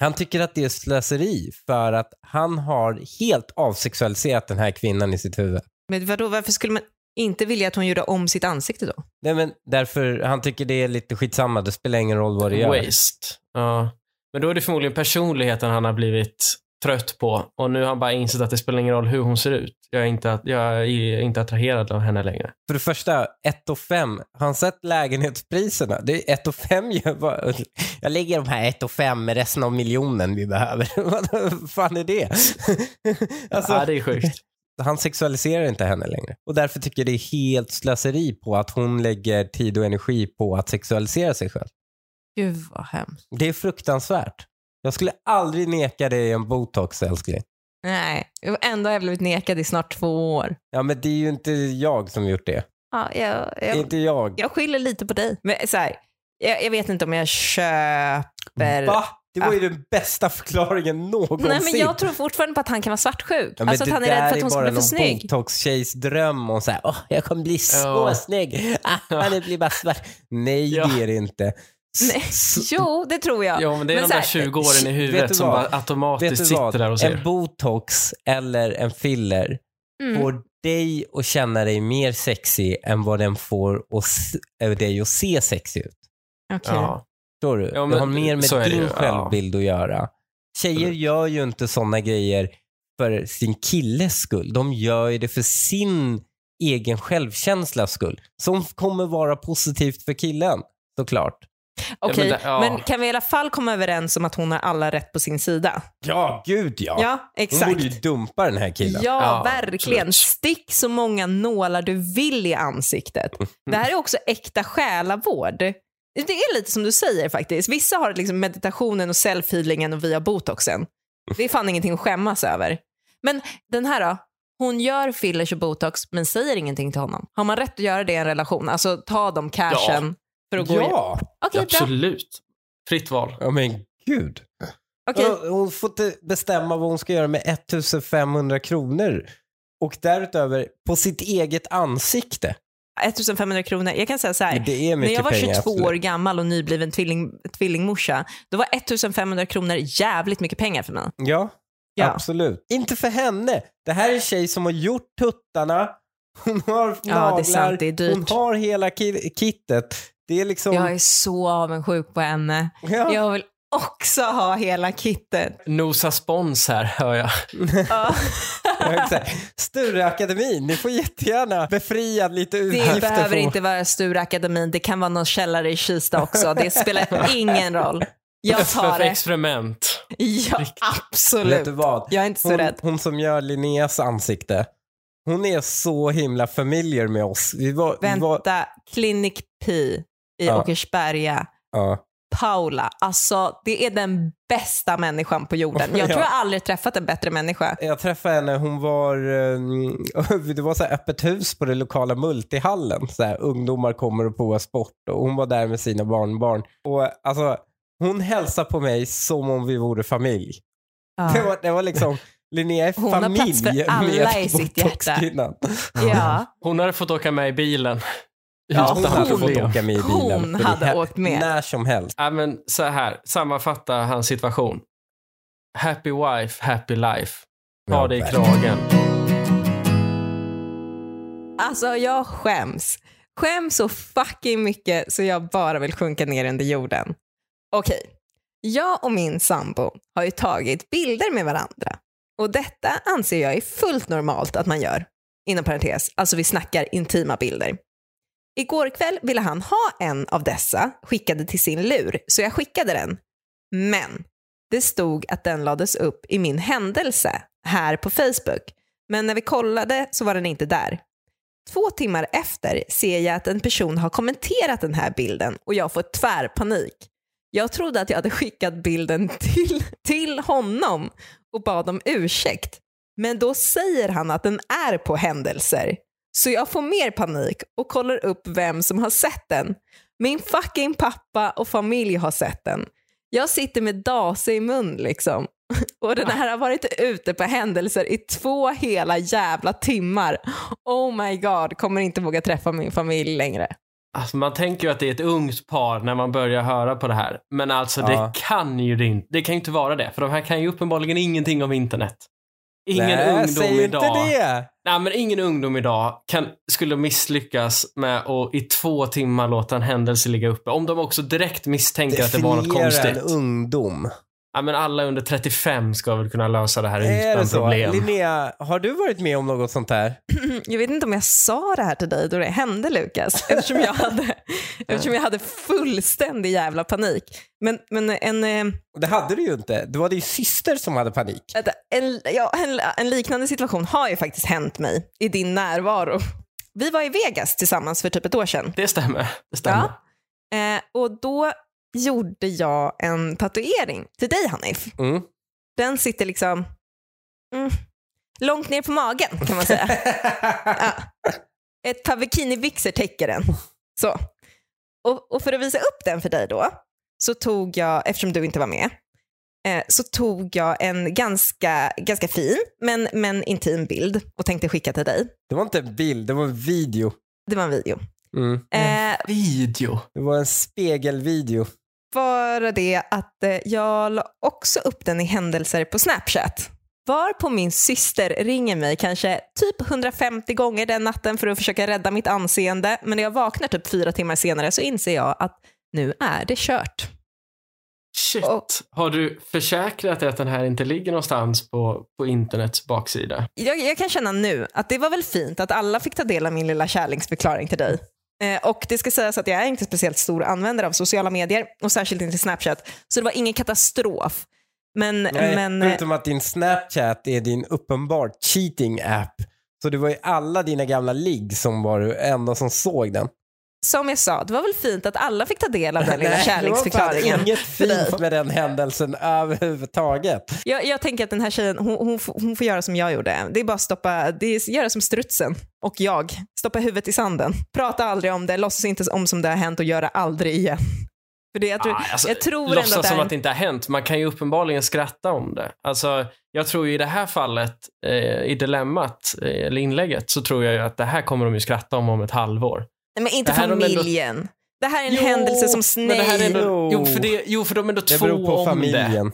Han tycker att det är slöseri för att han har helt avsexualiserat den här kvinnan i sitt huvud. Men vadå, varför skulle man inte vilja att hon gjorde om sitt ansikte då? Nej, men därför, han tycker det är lite skitsamma. Det spelar ingen roll vad det gör. Waste. Ja. Men då är det förmodligen personligheten han har blivit trött på och nu har han bara insett att det spelar ingen roll hur hon ser ut. Jag är inte, jag är inte attraherad av henne längre. För det första, 1 och 5. Har han sett lägenhetspriserna? Det är 1 och 5 gör bara... Jag lägger de här 1 och 5 med resten av miljonen vi behöver. Vad fan är det? alltså, ja, det är sjukt. Han sexualiserar inte henne längre. Och därför tycker jag det är helt slöseri på att hon lägger tid och energi på att sexualisera sig själv. Gud vad hemskt. Det är fruktansvärt. Jag skulle aldrig neka dig en botox älskling. Nej, ändå har jag blivit nekad i snart två år. Ja men det är ju inte jag som gjort det. Ja, jag, Det är jag, inte jag. jag skyller lite på dig. Men så här, jag, jag vet inte om jag köper... Va? Det var ju den bästa förklaringen någonsin. Nej, men jag tror fortfarande på att han kan vara svartsjuk. Ja, men alltså att det han är rädd för att hon ska bara bli för någon snygg. botox-tjejs dröm och så här, åh, jag kommer bli så Ja. snygg. Ah, han blir bara svart. Nej, Ja. det är det inte. Nej, jo, det tror jag. Ja, men det är Men de så där här, 20 åren i huvudet som bara automatiskt sitter där och ser. En botox eller en filler Mm. får dig att känna dig mer sexy än vad den får oss, äh, dig att se sexy ut. Okej. Ja. Förstår du? Ja, det har mer med din ju, ja. självbild att göra. Tjejer gör ju inte sådana grejer för sin killes skull. De gör ju det för sin egen självkänslas skull. Som kommer vara positivt för killen, såklart. Okej, men det- ja. men kan vi i alla fall komma överens om att hon har alla rätt på sin sida? Ja, gud ja. Ja, Hon exakt. borde ju dumpa den här killen. Ja, Ja, verkligen. absolut. Stick så många nålar du vill i ansiktet. Det här är också äkta själavård. Det är lite som du säger faktiskt. Vissa har liksom meditationen och self-healingen och vi har botoxen. Det är fan ingenting att skämmas över. Men den här då? Hon gör fillers och botox men säger ingenting till honom. Har man rätt att göra det i en relation? Alltså ta de cashen för att gå? Ja, bra. Absolut. Fritt val. ja men gud. Ja, Hon får inte bestämma vad hon ska göra med 1500 kronor. Och därutöver på sitt eget ansikte. 1500 kronor. Jag kan säga så här. Det är När jag var 22 pengar. år gammal och nybliven tvilling, tvillingmorsa, då var 1500 kronor jävligt mycket pengar för mig. Ja, Ja. Absolut. Inte för henne. Det här är en tjej som har gjort tuttarna, hon har Ja, det är naglar, sant. Det är dyrt. hon har hela ki- kittet. Det är liksom... Jag är så avundsjuk på henne. Ja. Jag vill också ha hela kittet. Nosa spons här, hör jag. Ja. Stureakademin, ni får jättegärna befria lite utgifter. Det behöver inte vara Stureakademin, det kan vara någon källare i Kista också. Det spelar ingen roll. Jag tar För det. experiment. Ja, Vet du absolut. vad? Jag är inte så Hon, rädd. hon som gör Linneas ansikte, hon är så himla familiar med oss. Vi var, vi var, Vänta, Clinic P i Ja. Åkersberga. ja. Paula, alltså det är den bästa människan på jorden. Jag Ja. tror jag aldrig träffat en bättre människa. Jag träffade henne, hon var, eh, det var så här öppet hus på det lokala multihallen. Så här, ungdomar kommer och provar sport och hon var där med sina barnbarn. Och alltså, hon hälsade på mig som om vi vore familj. Det, var, det var liksom, Linnea är Hon har familj plats för alla med i sitt hjärta. Ja. Hon hade fått åka med i bilen. Ja, hon hade fått åka med i bilen. Hon hade här- åkt med. När som helst. Ja, men så här, sammanfatta hans situation. Happy wife, happy life. Ha Ja, det i kragen. Alltså jag skäms. Skäms så fucking mycket så jag bara vill sjunka ner under jorden. Okej, jag och min sambo har ju tagit bilder med varandra. Och detta anser jag är fullt normalt att man gör. Inom parentes, alltså vi snackar intima bilder. Igår kväll ville han ha en av dessa skickade till sin lur, så jag skickade den. Men det stod att den lades upp i min händelse här på Facebook. Men när vi kollade så var den inte där. Två timmar efter ser jag att en person har kommenterat den här bilden och jag får tvärpanik. Jag trodde att jag hade skickat bilden till, till honom och bad om ursäkt. Men då säger han att den är på händelser. Så jag får mer panik och kollar upp vem som har sett den. Min fucking pappa och familj har sett den. Jag sitter med dase i mun liksom. Och den här har varit ute på händelser i två hela jävla timmar. Oh my god, kommer inte våga träffa min familj längre. Alltså, man tänker ju att det är ett ungt par när man börjar höra på det här. Men alltså Ja. det kan ju det inte. Det kan ju inte vara det. För de här kan ju uppenbarligen ingenting om internet. Ingen Nej, ungdom säg idag. inte det. Nej, men ingen ungdom idag kan, skulle misslyckas med att i två timmar låta en händelse ligga uppe. Om de också direkt misstänker att det var något Definiera konstigt. en ungdom. Ja, men alla under 35 ska väl kunna lösa det här Är det utan så? problem. Linnea, har du varit med om något sånt här? Jag vet inte om jag sa det här till dig då det hände Lukas, eftersom jag hade, eftersom jag hade fullständig jävla panik. Men, men en, eh, Det hade du ju inte. Det var din syster som hade panik. en, ja, en, en liknande situation har ju faktiskt hänt mig i din närvaro. Vi var i Vegas tillsammans för typ ett år sedan. Det stämmer. Det stämmer. Eh, och då gjorde jag en tatuering till dig Hanif. Mm. Den sitter liksom mm, långt ner på magen kan man säga. ja. Ett par bikinibyxor täcker den. Så. Och, och för att visa upp den för dig då, så tog jag, eftersom du inte var med, eh, så tog jag en ganska, ganska fin men, men intim bild och tänkte skicka till dig. Det var inte en bild, det var en video. Det var en video. Mm. Eh, Video. Det var en spegelvideo. Bara det att eh, jag la också upp den i händelser på Snapchat. Var på min syster ringer mig kanske typ 150 gånger den natten för att försöka rädda mitt anseende. Men när jag vaknar typ fyra timmar senare så inser jag att nu är det kört. Shit. Och- Har du försäkrat dig att den här inte ligger någonstans på, på internets baksida? Jag, jag kan känna nu att det var väl fint att alla fick ta del av min lilla kärleksförklaring till dig. Eh, och det ska sägas att jag är inte speciellt stor användare av sociala medier och särskilt inte Snapchat. Så det var ingen katastrof. Men, Nej, men eh, förutom att din Snapchat är din uppenbart cheating app. Så det var ju alla dina gamla ligg som var det enda som såg den. Som jag sa, det var väl fint att alla fick ta del av den lilla Nej, det var kärleksförklaringen. inget fint med den händelsen överhuvudtaget. Jag, jag tänker att den här tjejen, hon, hon, får- hon får göra som jag gjorde. Det är bara att stoppa, det är, göra som strutsen och jag. Stoppa huvudet i sanden. Prata aldrig om det, låtsas inte om som det har hänt och göra aldrig igen. För det, jag tror, Ah, alltså, jag tror ändå låtsas att det som att det inte har hänt. Man kan ju uppenbarligen skratta om det. Alltså, jag tror ju i det här fallet, eh, i dilemmat, eh, eller inlägget, så tror jag ju att det här kommer de ju skratta om om ett halvår. Nej, men inte det de ändå- familjen. Det här är en Jo, händelse som det snäj. ändå, Jo. för det, jo, för de är ändå Det två beror på om det. familjen.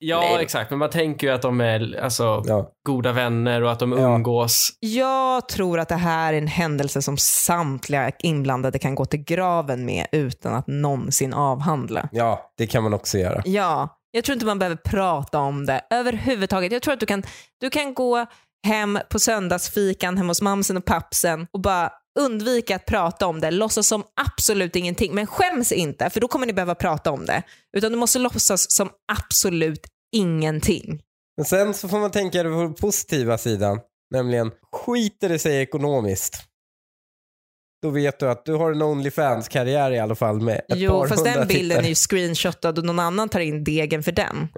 Ja, Nej. exakt. Men man tänker ju att de är alltså, Ja. goda vänner och att de umgås. Jag tror att det här är en händelse som samtliga inblandade kan gå till graven med utan att någonsin avhandla. ja, det kan man också göra. Ja, jag tror inte man behöver prata om det överhuvudtaget. Jag tror att du kan, du kan gå hem på söndagsfikan hemma hos mamsen och pappsen och bara undvika att prata om det, låtsas som absolut ingenting. Men skäms inte, för då kommer ni behöva prata om det. Utan du måste låtsas som absolut ingenting. Men sen så får man tänka på den positiva sidan. Nämligen, skiter det sig ekonomiskt. Då vet du att du har en Onlyfans-karriär i alla fall med ett Jo, par fast den bilden tittare. är ju screenshotad och någon annan tar in degen för den.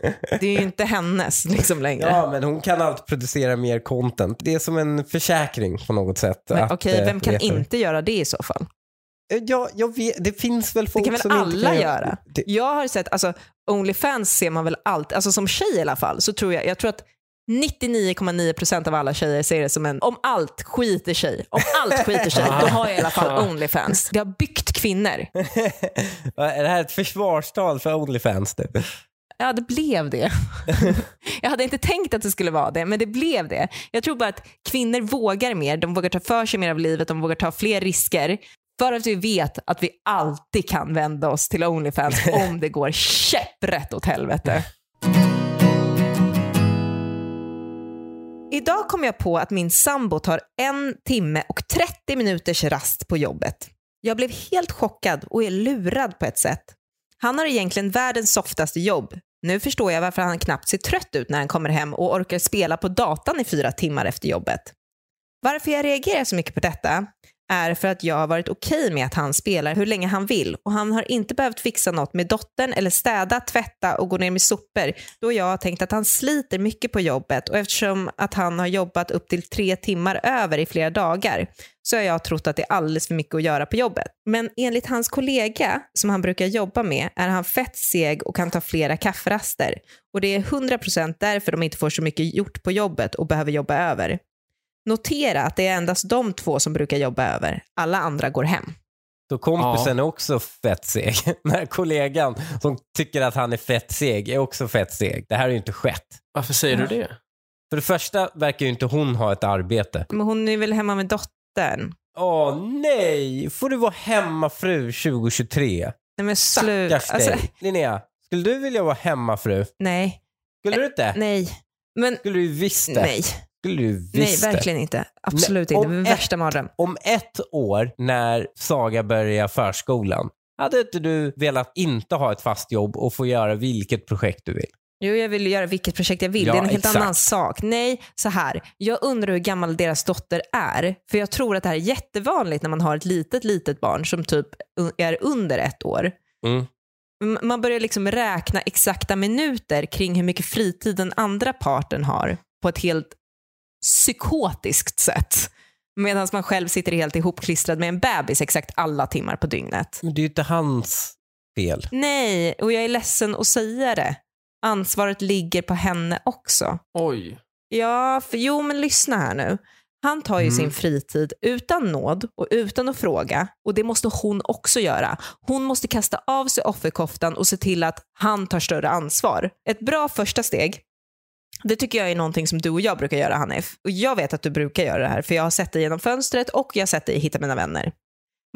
Det är ju inte hennes liksom längre. Ja, men hon kan alltid producera mer content. Det är som en försäkring på något sätt. Okej, eh, vem kan veta det. inte göra det i så fall? Eh, Ja, jag vet, det finns väl folk kan väl som inte alla kan göra? Det, Jag har sett, alltså Onlyfans ser man väl alltid, alltså som tjej i alla fall, så tror jag, jag tror att 99,9% av alla tjejer ser det som en, om allt skiter sig, om allt skiter sig, då har jag i alla fall Onlyfans. Det har byggt kvinnor. är det här ett försvarstal för Onlyfans? nu? Ja, det blev det. Jag hade inte tänkt att det skulle vara det, men det blev det. Jag tror bara att kvinnor vågar mer, de vågar ta för sig mer av livet, de vågar ta fler risker. För att vi vet att vi alltid kan vända oss till Onlyfans om det går käpprätt åt helvete. Idag kom jag på att min sambo tar en timme och 30 minuters rast på jobbet. Jag blev helt chockad och är lurad på ett sätt. Han har egentligen världens softaste jobb. Nu förstår jag varför han knappt ser trött ut när han kommer hem och orkar spela på datan i fyra timmar efter jobbet. Varför jag reagerar så mycket på detta är för att jag har varit okej med att han spelar hur länge han vill och han har inte behövt fixa något med dottern eller städa, tvätta och gå ner med sopor då jag har tänkt att han sliter mycket på jobbet och eftersom att han har jobbat upp till tre timmar över i flera dagar så har jag trott att det är alldeles för mycket att göra på jobbet. Men enligt hans kollega som han brukar jobba med är han fett seg och kan ta flera kafferaster och det är 100% därför de inte får så mycket gjort på jobbet och behöver jobba över. Notera att det är endast de två som brukar jobba över. Alla andra går hem. Så kompisen är också fett seg. Den här kollegan som tycker att han är fett seg är också fett seg. Det här har ju inte skett. Varför säger du det? För det första verkar ju inte hon ha ett arbete. Men hon är väl hemma med dottern? Åh nej! Får du vara hemmafru 2023? Nej men sluta. Dig. Linnea, skulle du vilja vara hemmafru? nej, Skulle du inte? nej, men Skulle du visst det? nej, Skulle du nej, visst det? verkligen inte. Absolut Nej, inte. ett- värsta mardröm. Om ett år när Saga börjar förskolan, hade inte du velat inte ha ett fast jobb och få göra vilket projekt du vill? Jo, jag vill göra vilket projekt jag vill. Ja, det är en helt exakt. annan sak. Nej, så här. Jag undrar hur gammal deras dotter är. För jag tror att det här är jättevanligt när man har ett litet, litet barn som typ är under ett år. Mm. Man börjar liksom räkna exakta minuter kring hur mycket fritid den andra parten har på ett helt psykotiskt sätt. Medan man själv sitter helt ihopklistrad med en bebis exakt alla timmar på dygnet. Men det är ju inte hans fel. Nej, och jag är ledsen att säga det. Ansvaret ligger på henne också. Oj. Ja, för jo men lyssna här nu. Han tar ju Mm. sin fritid utan nåd och utan att fråga och det måste hon också göra. Hon måste kasta av sig offerkoftan och se till att han tar större ansvar. Ett bra första steg, det tycker jag är någonting som du och jag brukar göra Hanif. Och jag vet att du brukar göra det här för jag har sett dig genom fönstret och jag har sett dig hitta mina vänner.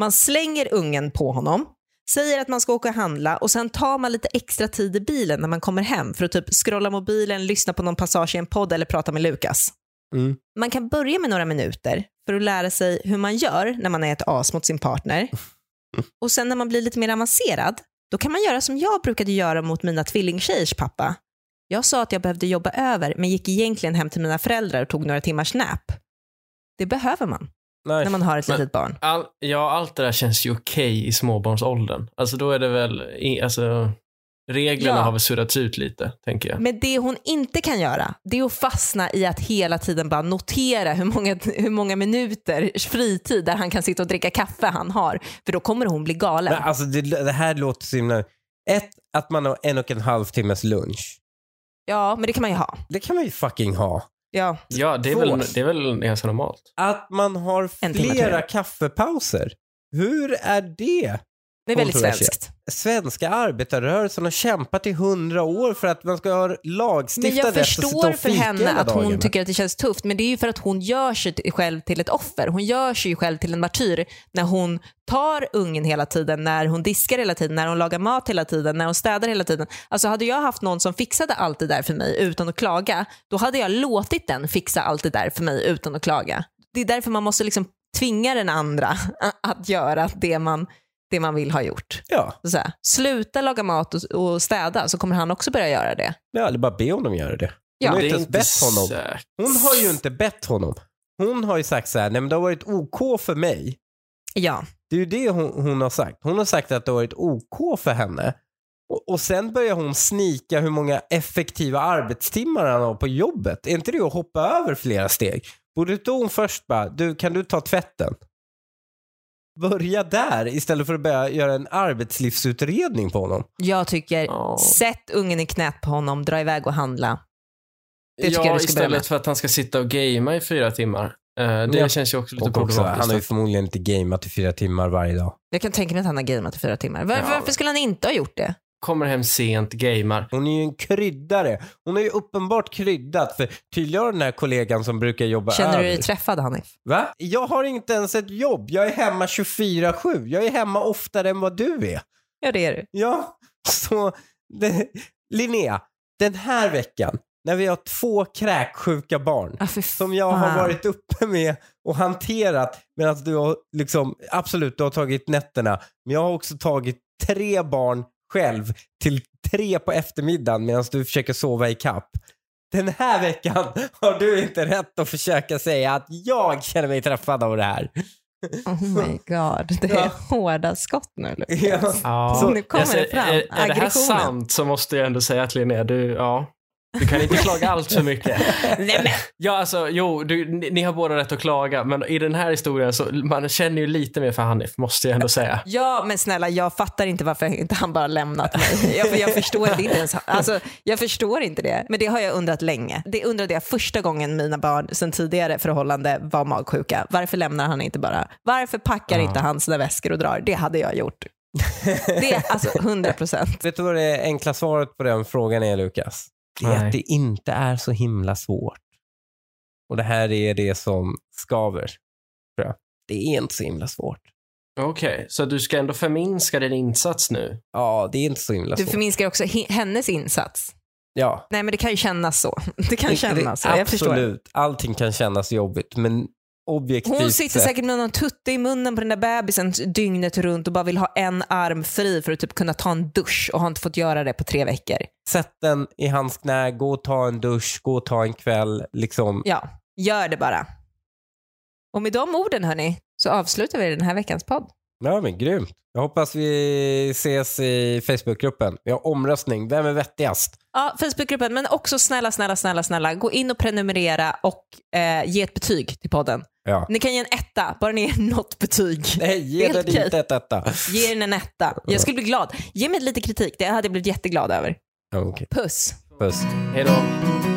Man slänger ungen på honom, säger att man ska åka och handla och sen tar man lite extra tid i bilen när man kommer hem för att typ scrolla mobilen, lyssna på någon passage i en podd eller prata med Lukas. Mm. Man kan börja med några minuter för att lära sig hur man gör när man är ett as mot sin partner. Och sen när man blir lite mer avancerad, då kan man göra som jag brukade göra mot mina tvillingtjejers pappa. Jag sa att jag behövde jobba över, men gick egentligen hem till mina föräldrar och tog några timmars nap. Det behöver man Nej. när man har ett Men- litet barn. All, ja, allt det där känns ju okej i småbarnsåldern. Alltså då är det väl, alltså, reglerna Ja. har väl suddats ut lite, tänker jag. Men det hon inte kan göra, det är att fastna i att hela tiden bara notera hur många, hur många minuter fritid där han kan sitta och dricka kaffe han har. För då kommer hon bli galen. Men alltså det, det här låter så himla... Ett, att man har en och en halv timmes lunch. Ja, men det kan man ju ha. Det kan man ju fucking ha. Ja, Ja, det är, väl, det är väl ganska normalt. Att man har flera kaffepauser. Hur är det? Det är väldigt svenskt. Svenska arbetarrörelsen har kämpat i hundra år för att man ska ha jag rätt att sitta förstår och för fika henne hela att hon dagarna. tycker att det känns tufft, men det är ju för att hon gör sig själv till ett offer. Hon gör sig själv till en martyr när hon tar ungen hela tiden, när hon diskar hela tiden, när hon lagar mat hela tiden, när hon städar hela tiden. Alltså hade jag haft någon som fixade allt det där för mig utan att klaga, då hade jag låtit den fixa allt det där för mig utan att klaga. Det är därför man måste liksom tvinga den andra att göra det man, det man vill ha gjort. Ja, Så så här, sluta laga mat och, och städa så kommer han också börja göra det. ja, eller bara be honom göra det. Hon Ja. har ju är inte ens bett honom. säkert. Hon har ju inte bett honom. Hon har ju sagt så här, nej men det har varit OK för mig. Ja. Det är ju det hon, hon har sagt. Hon har sagt att det har varit OK för henne. Och, och sen börjar hon snika hur många effektiva arbetstimmar han har på jobbet. Är inte det att hoppa över flera steg? Borde inte hon först bara, du kan du ta tvätten? Börja där istället för att börja göra en arbetslivsutredning på honom. Jag tycker, Ja. sätt ungen i knät på honom, dra iväg och handla. Det tycker ja, jag du ska börja med. istället för att han ska sitta och gamea i fyra timmar. Eh, det Ja. känns ju också lite Och också, problematiskt. han har ju förmodligen inte gameat i fyra timmar varje dag. Jag kan tänka mig att han har gameat i fyra timmar. Var, Ja, varför skulle han inte ha gjort det? Kommer hem sent, gamar. Hon är ju en kryddare. Hon har ju uppenbart kryddat för tydligen har den här kollegan som brukar jobba Känner du dig träffad Hanif? Va? Jag har inte ens ett jobb. Jag är hemma 24-7. Jag är hemma oftare än vad du är. Ja det är du. Ja, så det, Linnea, den här veckan när vi har två kräksjuka barn för som jag har varit uppe med och hanterat medan du har liksom, absolut du har tagit nätterna, men jag har också tagit tre barn själv till tre på eftermiddagen medan du försöker sova i kapp. Den här veckan har du inte rätt att försöka säga att jag känner mig träffad av det här. Oh my god, det är Ja. hårda skott nu Lukas. Ja. Så nu kommer säger, det fram, Är, är det här sant så måste jag ändå säga att Linnea, du, ja, du kan inte klaga allt för mycket. Nej, men. Ja, alltså, jo, du, ni, ni har båda rätt att klaga, men i den här historien så man känner ju lite mer för Hanif, måste jag ändå säga. Ja men snälla jag fattar inte varför inte han bara lämnat mig. Jag, jag, förstår det inte ens, alltså, jag förstår inte det. Men det har jag undrat länge. Det undrade jag första gången mina barn sen tidigare förhållande var magsjuka. Varför lämnar han inte bara? Varför packar Ja. inte han sina väskor och drar? Det hade jag gjort. Det är alltså 100 procent. Vet du vad det enkla svaret på den frågan är Lukas? Det är Nej. att det inte är så himla svårt. Och det här är det som skaver. Tror jag. Det är inte så himla svårt. Okej, så du ska ändå förminska din insats nu? Ja, det är inte så himla Du svårt. förminskar också he- hennes insats. Ja, Nej men det kan ju kännas så. Det kan det- kännas så. det- Jag förstår. Absolut, allting kan kännas jobbigt, men objektivt Hon sitter säkert med någon tutte i munnen på den där bebisen dygnet runt och bara vill ha en arm fri för att typ kunna ta en dusch och har inte fått göra det på tre veckor. Sätt den i hans knä, gå och ta en dusch, gå och ta en kväll. Liksom. Ja, gör det bara. Och med de orden hörni, så avslutar vi den här veckans podd. Ja, men grymt. Jag hoppas vi ses i Facebookgruppen. Vi har omröstning. Vem är vettigast? Ja, Facebookgruppen, men också snälla, snälla, snälla, snälla, gå in och prenumerera och eh, ge ett betyg till podden. Ja. Ni kan ge en etta, bara ni ger något betyg. Nej, ge den okej. inte ett etta. Ge den en etta. Jag skulle bli glad. Ge mig lite kritik, det hade jag blivit jätteglad över. Ja, okej. Puss. Puss. Hej då.